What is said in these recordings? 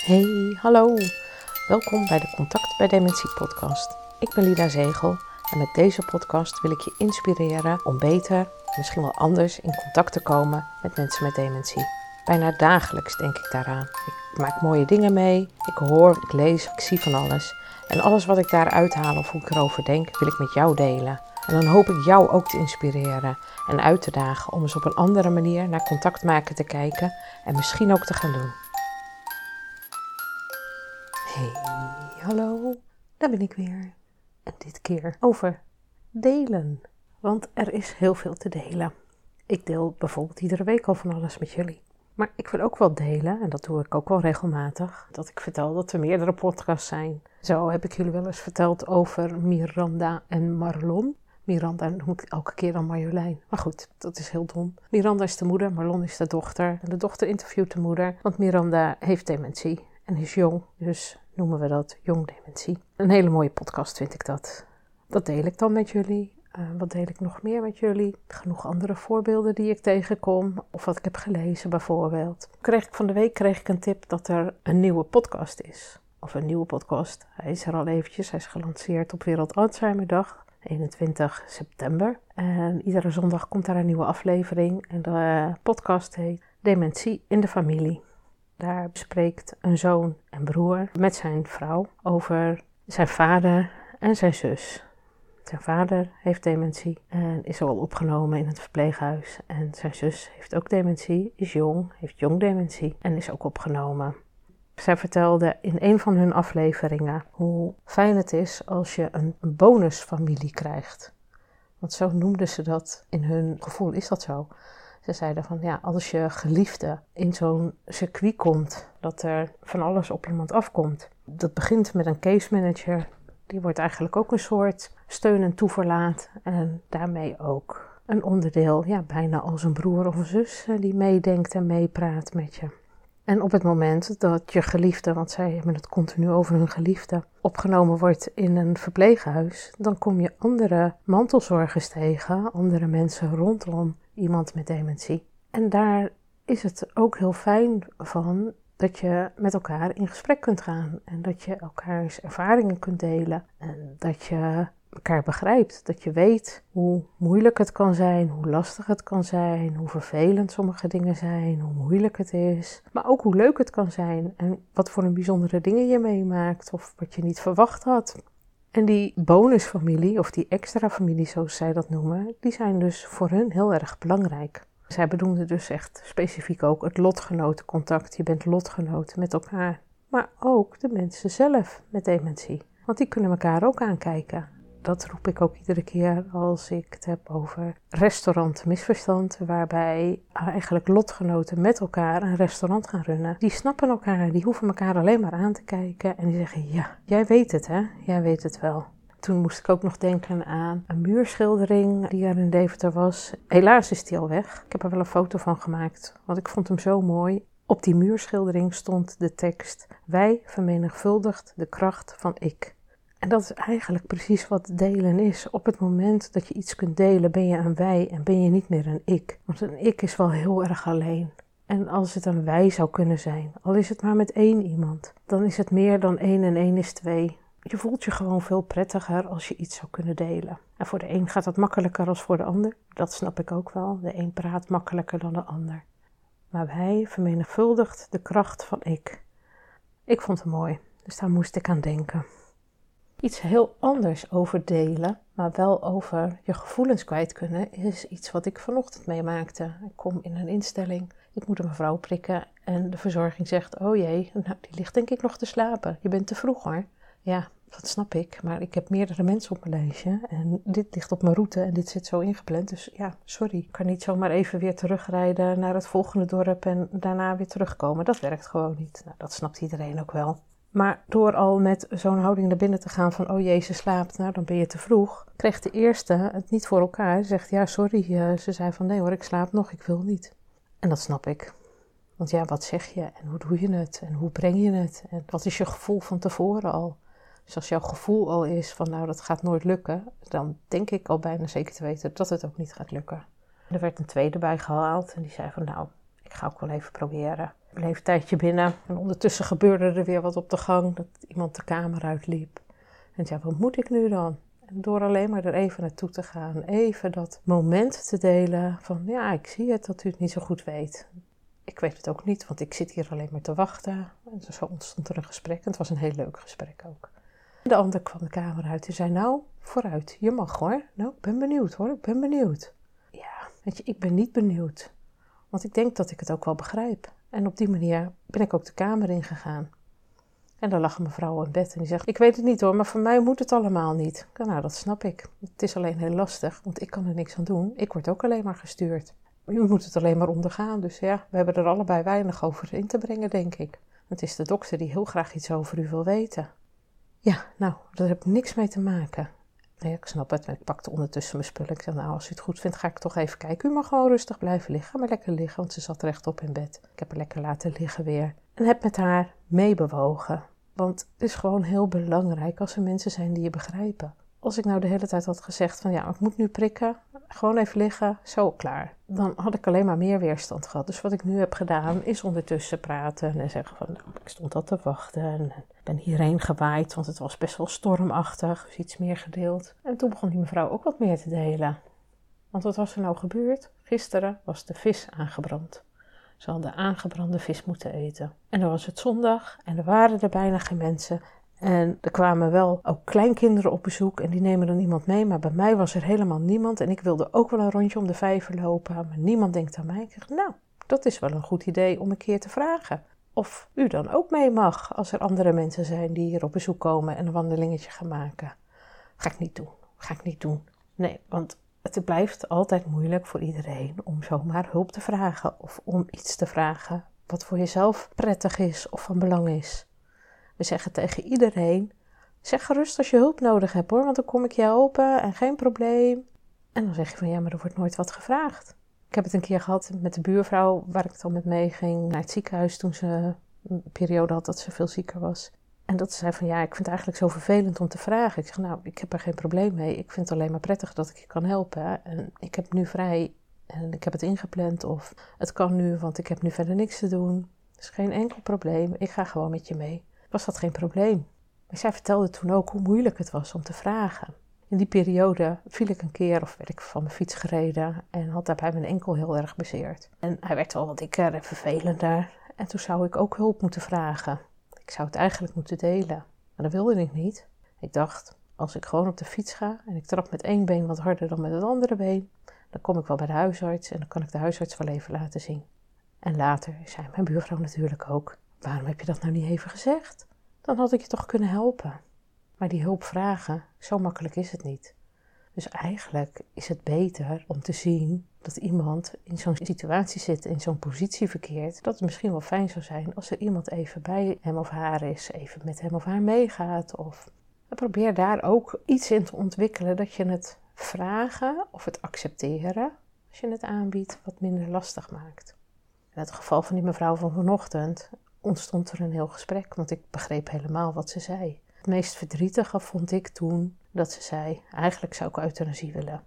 Hey, hallo. Welkom bij de Contact bij Dementie podcast. Ik ben Lida Zegel en met deze podcast wil ik je inspireren om beter, misschien wel anders, in contact te komen met mensen met dementie. Bijna dagelijks denk ik daaraan. Ik maak mooie dingen mee, ik hoor, ik lees, ik zie van alles. En alles wat ik daar uithaal of hoe ik erover denk, wil ik met jou delen. En dan hoop ik jou ook te inspireren en uit te dagen om eens op een andere manier naar contact maken te kijken en misschien ook te gaan doen. Hey, hallo, daar ben ik weer. En dit keer over delen. Want er is heel veel te delen. Ik deel bijvoorbeeld iedere week al van alles met jullie. Maar ik wil ook wel delen, en dat doe ik ook wel regelmatig, dat ik vertel dat er meerdere podcasts zijn. Zo heb ik jullie wel eens verteld over Miranda en Marlon. Miranda noem ik elke keer dan Marjolein. Maar goed, dat is heel dom. Miranda is de moeder, Marlon is de dochter. En de dochter interviewt de moeder, want Miranda heeft dementie en is jong. Dus noemen we dat jong dementie. Een hele mooie podcast vind ik dat. Dat deel ik dan met jullie. Uh, wat deel ik nog meer met jullie? Genoeg andere voorbeelden die ik tegenkom. Of wat ik heb gelezen bijvoorbeeld. Kreeg ik van de week kreeg ik een tip dat er een nieuwe podcast is. Of een nieuwe podcast. Hij is er al eventjes. Hij is gelanceerd op Wereld Alzheimerdag. 21 september. En iedere zondag komt daar een nieuwe aflevering. En de podcast heet Dementie in de familie. Daar bespreekt een zoon en broer met zijn vrouw over zijn vader en zijn zus. Zijn vader heeft dementie en is al opgenomen in het verpleeghuis. En zijn zus heeft ook dementie, is jong, heeft jong dementie en is ook opgenomen. Zij vertelde in een van hun afleveringen hoe fijn het is als je een bonusfamilie krijgt. Want zo noemden ze dat in hun gevoel, is dat zo? Ze zeiden van ja, als je geliefde in zo'n circuit komt, dat er van alles op iemand afkomt. Dat begint met een case manager, die wordt eigenlijk ook een soort steun en toeverlaat en daarmee ook een onderdeel, ja, bijna als een broer of een zus die meedenkt en meepraat met je. En op het moment dat je geliefde, want zij hebben het continu over hun geliefde, opgenomen wordt in een verpleeghuis, dan kom je andere mantelzorgers tegen, andere mensen rondom iemand met dementie. En daar is het ook heel fijn van dat je met elkaar in gesprek kunt gaan en dat je elkaars ervaringen kunt delen en dat je elkaar begrijpt. Dat je weet hoe moeilijk het kan zijn, hoe lastig het kan zijn, hoe vervelend sommige dingen zijn, hoe moeilijk het is. Maar ook hoe leuk het kan zijn en wat voor een bijzondere dingen je meemaakt of wat je niet verwacht had. En die bonusfamilie, of die extra familie zoals zij dat noemen, die zijn dus voor hun heel erg belangrijk. Zij bedoelden dus echt specifiek ook het lotgenotencontact. Je bent lotgenoten met elkaar. Maar ook de mensen zelf met dementie. Want die kunnen elkaar ook aankijken dat roep ik ook iedere keer als ik het heb over restaurant misverstand, waarbij eigenlijk lotgenoten met elkaar een restaurant gaan runnen. Die snappen elkaar, die hoeven elkaar alleen maar aan te kijken en die zeggen: Ja, jij weet het hè, jij weet het wel. Toen moest ik ook nog denken aan een muurschildering die er in Deventer was. Helaas is die al weg. Ik heb er wel een foto van gemaakt, want ik vond hem zo mooi. Op die muurschildering stond de tekst: Wij vermenigvuldigt de kracht van ik. En dat is eigenlijk precies wat delen is. Op het moment dat je iets kunt delen, ben je een wij en ben je niet meer een ik. Want een ik is wel heel erg alleen. En als het een wij zou kunnen zijn, al is het maar met één iemand, dan is het meer dan één en één is twee. Je voelt je gewoon veel prettiger als je iets zou kunnen delen. En voor de een gaat dat makkelijker als voor de ander. Dat snap ik ook wel. De een praat makkelijker dan de ander. Maar wij vermenigvuldigt de kracht van ik. Ik vond het mooi, dus daar moest ik aan denken iets heel anders over delen, maar wel over je gevoelens kwijt kunnen, is iets wat ik vanochtend meemaakte. Ik kom in een instelling, ik moet een mevrouw prikken en de verzorging zegt: Oh jee, nou, die ligt denk ik nog te slapen. Je bent te vroeg hoor. Ja, dat snap ik, maar ik heb meerdere mensen op mijn lijstje en dit ligt op mijn route en dit zit zo ingepland. Dus ja, sorry, ik kan niet zomaar even weer terugrijden naar het volgende dorp en daarna weer terugkomen. Dat werkt gewoon niet. Nou, dat snapt iedereen ook wel. Maar door al met zo'n houding naar binnen te gaan van, oh Jezus slaapt, nou dan ben je te vroeg, kreeg de eerste het niet voor elkaar. Ze zegt, ja sorry, eh, ze zei van, nee hoor, ik slaap nog, ik wil niet. En dat snap ik. Want ja, wat zeg je en hoe doe je het en hoe breng je het en wat is je gevoel van tevoren al? Dus als jouw gevoel al is van, nou dat gaat nooit lukken, dan denk ik al bijna zeker te weten dat het ook niet gaat lukken. Er werd een tweede bij gehaald en die zei van, nou, ik ga ook wel even proberen. Bleef een tijdje binnen en ondertussen gebeurde er weer wat op de gang, dat iemand de kamer uitliep. En ja, wat moet ik nu dan? Door alleen maar er even naartoe te gaan, even dat moment te delen van ja, ik zie het dat u het niet zo goed weet. Ik weet het ook niet, want ik zit hier alleen maar te wachten. En zo ontstond er een gesprek en het was een heel leuk gesprek ook. De ander kwam de kamer uit en zei nou, vooruit, je mag hoor. Nou, ik ben benieuwd hoor, ik ben benieuwd. Ja, weet je, ik ben niet benieuwd. Want ik denk dat ik het ook wel begrijp. En op die manier ben ik ook de kamer ingegaan. En daar lag een mevrouw in bed en die zegt: Ik weet het niet hoor, maar voor mij moet het allemaal niet. Nou, dat snap ik. Het is alleen heel lastig, want ik kan er niks aan doen. Ik word ook alleen maar gestuurd. U moet het alleen maar ondergaan. Dus ja, we hebben er allebei weinig over in te brengen, denk ik. Het is de dokter die heel graag iets over u wil weten. Ja, nou, daar heb ik niks mee te maken. Ik snap het. Ik pakte ondertussen mijn spullen. Ik zei, nou, als u het goed vindt, ga ik toch even kijken. U mag gewoon rustig blijven liggen. Maar lekker liggen, want ze zat rechtop in bed. Ik heb haar lekker laten liggen weer. En heb met haar meebewogen. Want het is gewoon heel belangrijk als er mensen zijn die je begrijpen. Als ik nou de hele tijd had gezegd van ja, ik moet nu prikken, gewoon even liggen, zo klaar. Dan had ik alleen maar meer weerstand gehad. Dus wat ik nu heb gedaan is ondertussen praten en zeggen van nou, ik stond al te wachten en ben hierheen gewaaid, want het was best wel stormachtig, dus iets meer gedeeld. En toen begon die mevrouw ook wat meer te delen. Want wat was er nou gebeurd? Gisteren was de vis aangebrand. Ze hadden aangebrande vis moeten eten. En dan was het zondag en er waren er bijna geen mensen. En er kwamen wel ook kleinkinderen op bezoek en die nemen dan iemand mee. Maar bij mij was er helemaal niemand. En ik wilde ook wel een rondje om de vijver lopen. Maar niemand denkt aan mij. Ik zeg, nou, dat is wel een goed idee om een keer te vragen. Of u dan ook mee mag als er andere mensen zijn die hier op bezoek komen en een wandelingetje gaan maken. Ga ik niet doen. Ga ik niet doen. Nee, want het blijft altijd moeilijk voor iedereen om zomaar hulp te vragen of om iets te vragen wat voor jezelf prettig is of van belang is. We zeggen tegen iedereen: zeg gerust als je hulp nodig hebt hoor, want dan kom ik je helpen en geen probleem. En dan zeg je van ja, maar er wordt nooit wat gevraagd. Ik heb het een keer gehad met de buurvrouw waar ik dan met mee ging naar het ziekenhuis toen ze een periode had dat ze veel zieker was. En dat ze zei van ja, ik vind het eigenlijk zo vervelend om te vragen. Ik zeg nou, ik heb er geen probleem mee. Ik vind het alleen maar prettig dat ik je kan helpen. En ik heb nu vrij en ik heb het ingepland of het kan nu, want ik heb nu verder niks te doen. Dus geen enkel probleem. Ik ga gewoon met je mee. Was dat geen probleem? Maar zij vertelde toen ook hoe moeilijk het was om te vragen. In die periode viel ik een keer of werd ik van mijn fiets gereden en had daarbij mijn enkel heel erg bezeerd. En hij werd wel wat dikker en vervelender. En toen zou ik ook hulp moeten vragen. Ik zou het eigenlijk moeten delen. Maar dat wilde ik niet. Ik dacht, als ik gewoon op de fiets ga en ik trap met één been wat harder dan met het andere been, dan kom ik wel bij de huisarts en dan kan ik de huisarts wel even laten zien. En later zei mijn buurvrouw natuurlijk ook: Waarom heb je dat nou niet even gezegd? Dan had ik je toch kunnen helpen. Maar die hulp vragen, zo makkelijk is het niet. Dus eigenlijk is het beter om te zien dat iemand in zo'n situatie zit, in zo'n positie verkeert, dat het misschien wel fijn zou zijn als er iemand even bij hem of haar is, even met hem of haar meegaat. Of probeer daar ook iets in te ontwikkelen dat je het vragen of het accepteren, als je het aanbiedt, wat minder lastig maakt. In het geval van die mevrouw van vanochtend ontstond er een heel gesprek, want ik begreep helemaal wat ze zei. Het meest verdrietige vond ik toen dat ze zei: Eigenlijk zou ik euthanasie willen.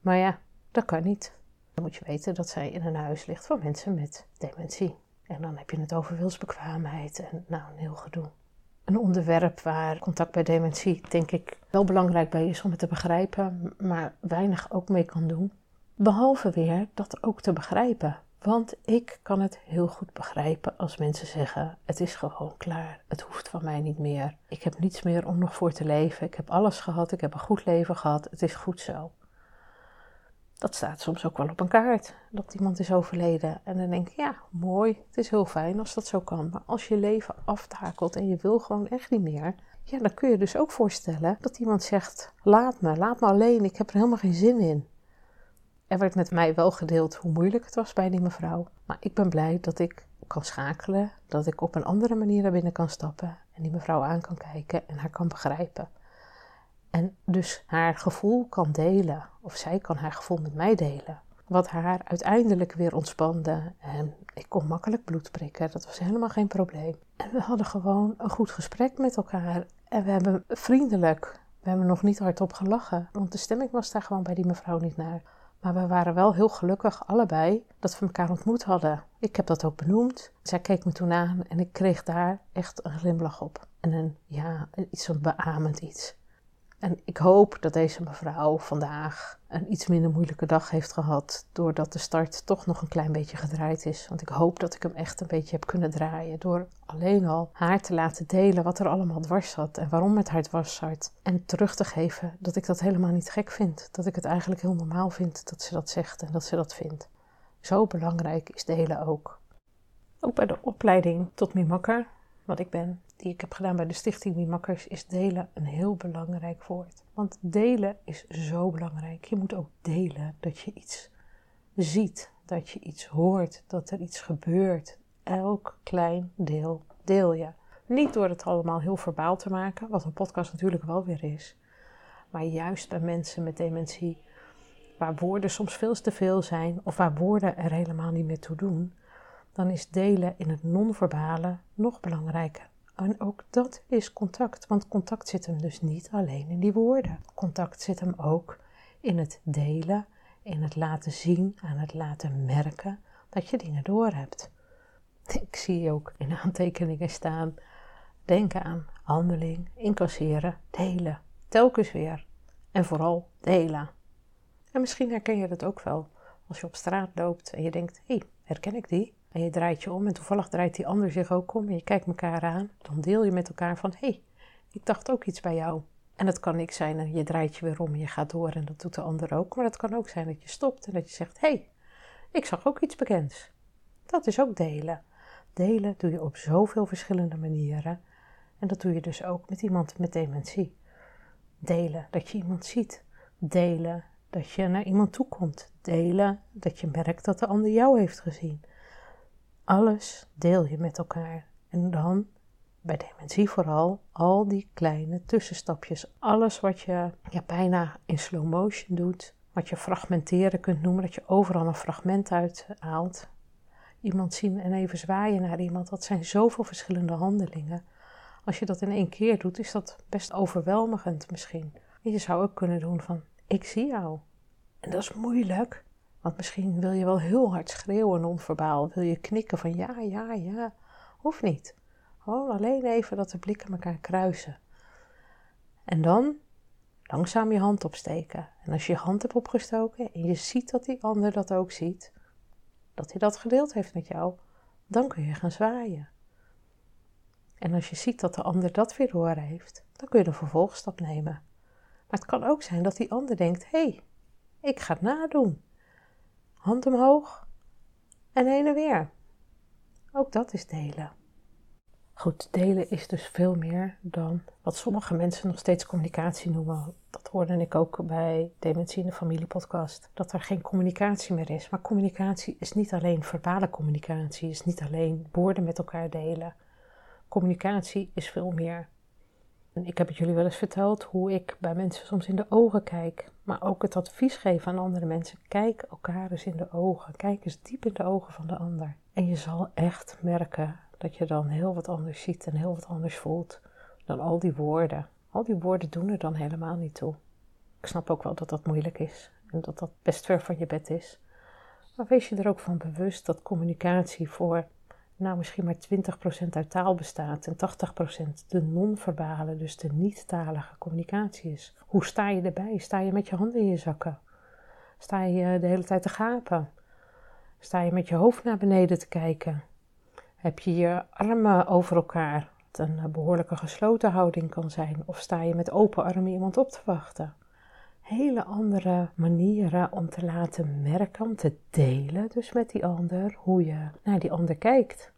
Maar ja, dat kan niet. Dan moet je weten dat zij in een huis ligt voor mensen met dementie. En dan heb je het over wilsbekwaamheid en nou, een heel gedoe. Een onderwerp waar contact bij dementie, denk ik, wel belangrijk bij is om het te begrijpen, maar weinig ook mee kan doen. Behalve weer dat ook te begrijpen. Want ik kan het heel goed begrijpen als mensen zeggen: Het is gewoon klaar, het hoeft van mij niet meer. Ik heb niets meer om nog voor te leven. Ik heb alles gehad, ik heb een goed leven gehad, het is goed zo. Dat staat soms ook wel op een kaart, dat iemand is overleden. En dan denk ik: Ja, mooi, het is heel fijn als dat zo kan. Maar als je leven aftakelt en je wil gewoon echt niet meer, ja, dan kun je dus ook voorstellen dat iemand zegt: Laat me, laat me alleen, ik heb er helemaal geen zin in. Er werd met mij wel gedeeld hoe moeilijk het was bij die mevrouw. Maar ik ben blij dat ik kan schakelen, dat ik op een andere manier naar binnen kan stappen en die mevrouw aan kan kijken en haar kan begrijpen. En dus haar gevoel kan delen, of zij kan haar gevoel met mij delen. Wat haar uiteindelijk weer ontspande. En ik kon makkelijk bloed prikken, dat was helemaal geen probleem. En we hadden gewoon een goed gesprek met elkaar. En we hebben vriendelijk, we hebben nog niet hardop gelachen, want de stemming was daar gewoon bij die mevrouw niet naar. Maar we waren wel heel gelukkig, allebei, dat we elkaar ontmoet hadden. Ik heb dat ook benoemd. Zij keek me toen aan en ik kreeg daar echt een glimlach op. En een, ja, iets van beamend iets. En ik hoop dat deze mevrouw vandaag een iets minder moeilijke dag heeft gehad. Doordat de start toch nog een klein beetje gedraaid is. Want ik hoop dat ik hem echt een beetje heb kunnen draaien. Door alleen al haar te laten delen wat er allemaal dwars zat. En waarom het haar dwars zat. En terug te geven dat ik dat helemaal niet gek vind. Dat ik het eigenlijk heel normaal vind dat ze dat zegt en dat ze dat vindt. Zo belangrijk is delen ook. Ook bij de opleiding tot mimakker wat ik ben, die ik heb gedaan bij de Stichting Mimakkers, is delen een heel belangrijk woord. Want delen is zo belangrijk. Je moet ook delen dat je iets ziet, dat je iets hoort, dat er iets gebeurt. Elk klein deel deel je. Niet door het allemaal heel verbaal te maken, wat een podcast natuurlijk wel weer is. Maar juist bij mensen met dementie, waar woorden soms veel te veel zijn of waar woorden er helemaal niet meer toe doen, dan is delen in het non-verbale nog belangrijker. En ook dat is contact, want contact zit hem dus niet alleen in die woorden. Contact zit hem ook in het delen, in het laten zien, aan het laten merken dat je dingen door hebt. Ik zie ook in aantekeningen staan: denken aan handeling, incasseren, delen, telkens weer. En vooral delen. En misschien herken je dat ook wel als je op straat loopt en je denkt: hé, hey, herken ik die? En je draait je om en toevallig draait die ander zich ook om en je kijkt elkaar aan. Dan deel je met elkaar van, hé, hey, ik dacht ook iets bij jou. En dat kan ik zijn en je draait je weer om en je gaat door en dat doet de ander ook. Maar dat kan ook zijn dat je stopt en dat je zegt, hé, hey, ik zag ook iets bekends. Dat is ook delen. Delen doe je op zoveel verschillende manieren. En dat doe je dus ook met iemand met dementie. Delen dat je iemand ziet. Delen dat je naar iemand toe komt. Delen dat je merkt dat de ander jou heeft gezien. Alles deel je met elkaar. En dan, bij dementie vooral, al die kleine tussenstapjes. Alles wat je ja, bijna in slow motion doet. Wat je fragmenteren kunt noemen, dat je overal een fragment uithaalt. Iemand zien en even zwaaien naar iemand, dat zijn zoveel verschillende handelingen. Als je dat in één keer doet, is dat best overweldigend misschien. je zou ook kunnen doen van, ik zie jou. En dat is moeilijk, want misschien wil je wel heel hard schreeuwen non-verbaal. Wil je knikken van ja, ja, ja. Hoeft niet. Gewoon alleen even dat de blikken elkaar kruisen. En dan langzaam je hand opsteken. En als je je hand hebt opgestoken en je ziet dat die ander dat ook ziet, dat hij dat gedeeld heeft met jou, dan kun je gaan zwaaien. En als je ziet dat de ander dat weer door heeft, dan kun je de vervolgstap nemen. Maar het kan ook zijn dat die ander denkt: hé, hey, ik ga het nadoen hand omhoog en heen en weer. Ook dat is delen. Goed, delen is dus veel meer dan wat sommige mensen nog steeds communicatie noemen. Dat hoorde ik ook bij Dementie in de Familiepodcast. Dat er geen communicatie meer is. Maar communicatie is niet alleen verbale communicatie, is niet alleen woorden met elkaar delen. Communicatie is veel meer. Ik heb het jullie wel eens verteld hoe ik bij mensen soms in de ogen kijk. Maar ook het advies geven aan andere mensen. Kijk elkaar eens in de ogen. Kijk eens diep in de ogen van de ander. En je zal echt merken dat je dan heel wat anders ziet en heel wat anders voelt dan al die woorden. Al die woorden doen er dan helemaal niet toe. Ik snap ook wel dat dat moeilijk is en dat dat best ver van je bed is. Maar wees je er ook van bewust dat communicatie voor nou misschien maar 20% uit taal bestaat en 80% de non-verbale, dus de niet-talige communicatie is. Hoe sta je erbij? Sta je met je handen in je zakken? Sta je de hele tijd te gapen? Sta je met je hoofd naar beneden te kijken? Heb je je armen over elkaar? Wat een behoorlijke gesloten houding kan zijn. Of sta je met open armen iemand op te wachten? Hele andere manieren om te laten merken, om te delen dus met die ander, hoe je naar die ander kijkt.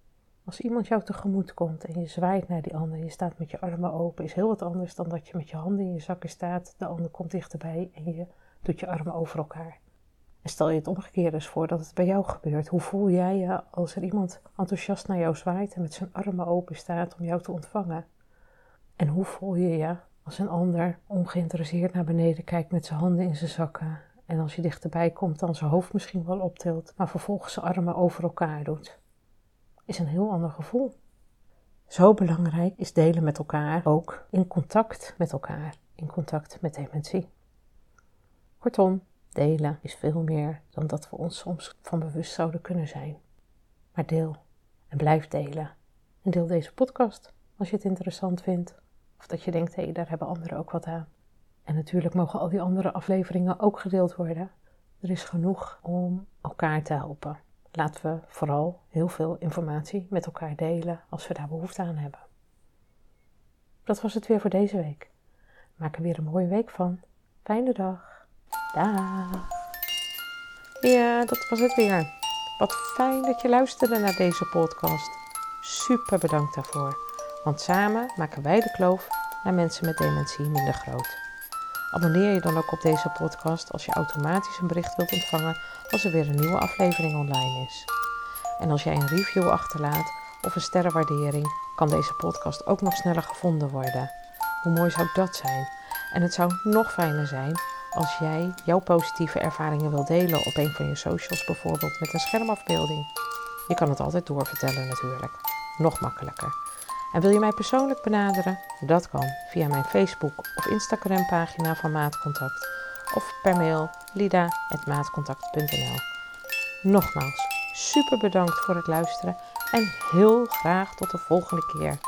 Als iemand jou tegemoet komt en je zwaait naar die ander, je staat met je armen open, is heel wat anders dan dat je met je handen in je zakken staat, de ander komt dichterbij en je doet je armen over elkaar. En stel je het omgekeerd eens voor dat het bij jou gebeurt. Hoe voel jij je als er iemand enthousiast naar jou zwaait en met zijn armen open staat om jou te ontvangen? En hoe voel je je als een ander ongeïnteresseerd naar beneden kijkt met zijn handen in zijn zakken en als je dichterbij komt dan zijn hoofd misschien wel optilt, maar vervolgens zijn armen over elkaar doet? is een heel ander gevoel. Zo belangrijk is delen met elkaar ook in contact met elkaar, in contact met dementie. Kortom, Delen is veel meer dan dat we ons soms van bewust zouden kunnen zijn. Maar deel en blijf delen. En deel deze podcast als je het interessant vindt. Of dat je denkt, hé, hey, daar hebben anderen ook wat aan. En natuurlijk mogen al die andere afleveringen ook gedeeld worden. Er is genoeg om elkaar te helpen. Laten we vooral heel veel informatie met elkaar delen als we daar behoefte aan hebben. Dat was het weer voor deze week. Maak er weer een mooie week van. Fijne dag. Dag. Ja, dat was het weer. Wat fijn dat je luisterde naar deze podcast. Super bedankt daarvoor. Want samen maken wij de kloof naar mensen met dementie minder groot. Abonneer je dan ook op deze podcast als je automatisch een bericht wilt ontvangen als er weer een nieuwe aflevering online is. En als jij een review achterlaat of een sterrenwaardering, kan deze podcast ook nog sneller gevonden worden. Hoe mooi zou dat zijn? En het zou nog fijner zijn als jij jouw positieve ervaringen wil delen op een van je socials, bijvoorbeeld met een schermafbeelding. Je kan het altijd doorvertellen natuurlijk. Nog makkelijker. En wil je mij persoonlijk benaderen? Dat kan via mijn Facebook of Instagram pagina van Maatcontact of per mail lida.maatcontact.nl. Nogmaals, super bedankt voor het luisteren en heel graag tot de volgende keer.